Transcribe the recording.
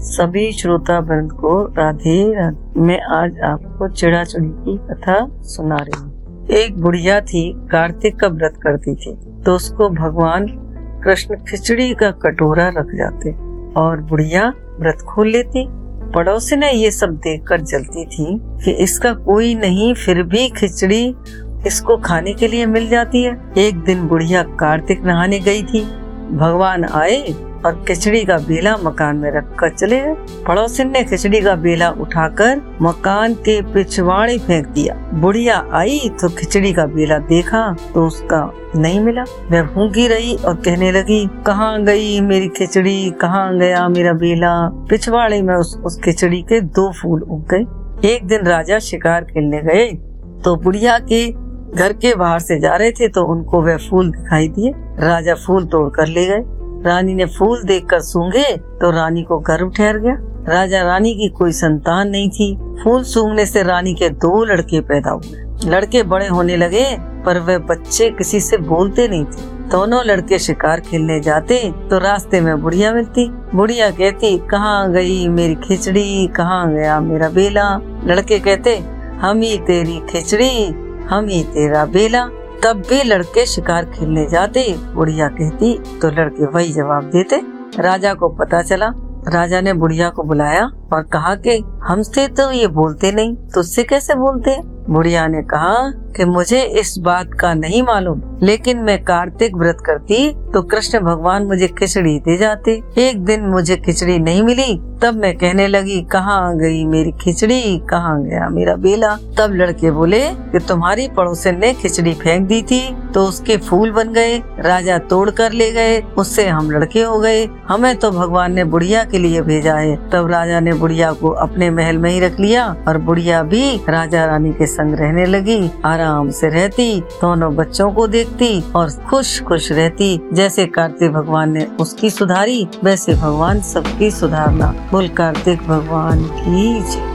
सभी श्रोता वृंद को राधे राधे। मैं आज आपको चिड़ा चुड़ी की कथा सुना रही हूँ। एक बुढ़िया थी, कार्तिक का व्रत करती थी तो उसको भगवान कृष्ण खिचड़ी का कटोरा रख जाते और बुढ़िया व्रत खोल लेती। पड़ोसी ने ये सब देखकर जलती थी कि इसका कोई नहीं, फिर भी खिचड़ी इसको खाने के लिए मिल जाती है। एक दिन बुढ़िया कार्तिक नहाने गई थी। भगवान आए और खिचड़ी का बेला मकान में रख कर चले गए पड़ोसिन ने खिचड़ी का बेला उठाकर मकान के पिछवाड़े फेंक दिया। बुढ़िया आई तो खिचड़ी का बेला देखा तो उसका नहीं मिला। वह भूखी रही और कहने लगी कहाँ गई मेरी खिचड़ी? कहाँ गया मेरा बेला? पिछवाड़े में उस, उस खिचड़ी के दो फूल उग गए। एक दिन राजा शिकार खेलने गए तो बुढ़िया के घर के बाहर से जा रहे थे तो उनको वह फूल दिखाई दिए। राजा फूल तोड़ कर ले गए। रानी ने फूल देखकर सूंघे तो रानी को गर्व ठहर गया। राजा रानी की कोई संतान नहीं थी। फूल सूंघने से रानी के दो लड़के पैदा हुए। लड़के बड़े होने लगे, पर वे बच्चे किसी से बोलते नहीं थे। दोनों लड़के शिकार खेलने जाते तो रास्ते में बुढ़िया मिलती। बुढ़िया कहती, कहाँ गई मेरी खिचड़ी? कहाँ गया मेरा बेला? लड़के कहते, हम ही तेरी खिचड़ी, हम ही तेरा बेला। तब भी लड़के शिकार खेलने जाते, बुढ़िया कहती तो लड़के वही जवाब देते? राजा को पता चला। राजा ने बुढ़िया को बुलाया और कहा कि, हमसे तो ये बोलते नहीं, तुझसे कैसे बोलते? बुढ़िया ने कहा कि, मुझे इस बात का नहीं मालूम लेकिन मैं कार्तिक व्रत करती तो कृष्ण भगवान मुझे खिचड़ी दे जाते। एक दिन मुझे खिचड़ी नहीं मिली, तब मैं कहने लगी, कहाँ गई मेरी खिचड़ी? कहाँ गया मेरा बेला? तब लड़के बोले कि, तुम्हारी पड़ोसन ने खिचड़ी फेंक दी थी तो उसके फूल बन गए, राजा तोड़ कर ले गए, उससे हम लड़के हो गए। हमें तो भगवान ने बुढ़िया के लिए भेजा है। तब राजा ने बुढ़िया को अपने महल में ही रख लिया और बुढ़िया भी राजा रानी के संग रहने लगी, आराम से रहती। दोनों बच्चों को देखती और खुश खुश रहती। जैसे कार्तिक भगवान ने उसकी सुधारी, वैसे भगवान सबकी सुधारना। बोल, कार्तिक भगवान, की जय।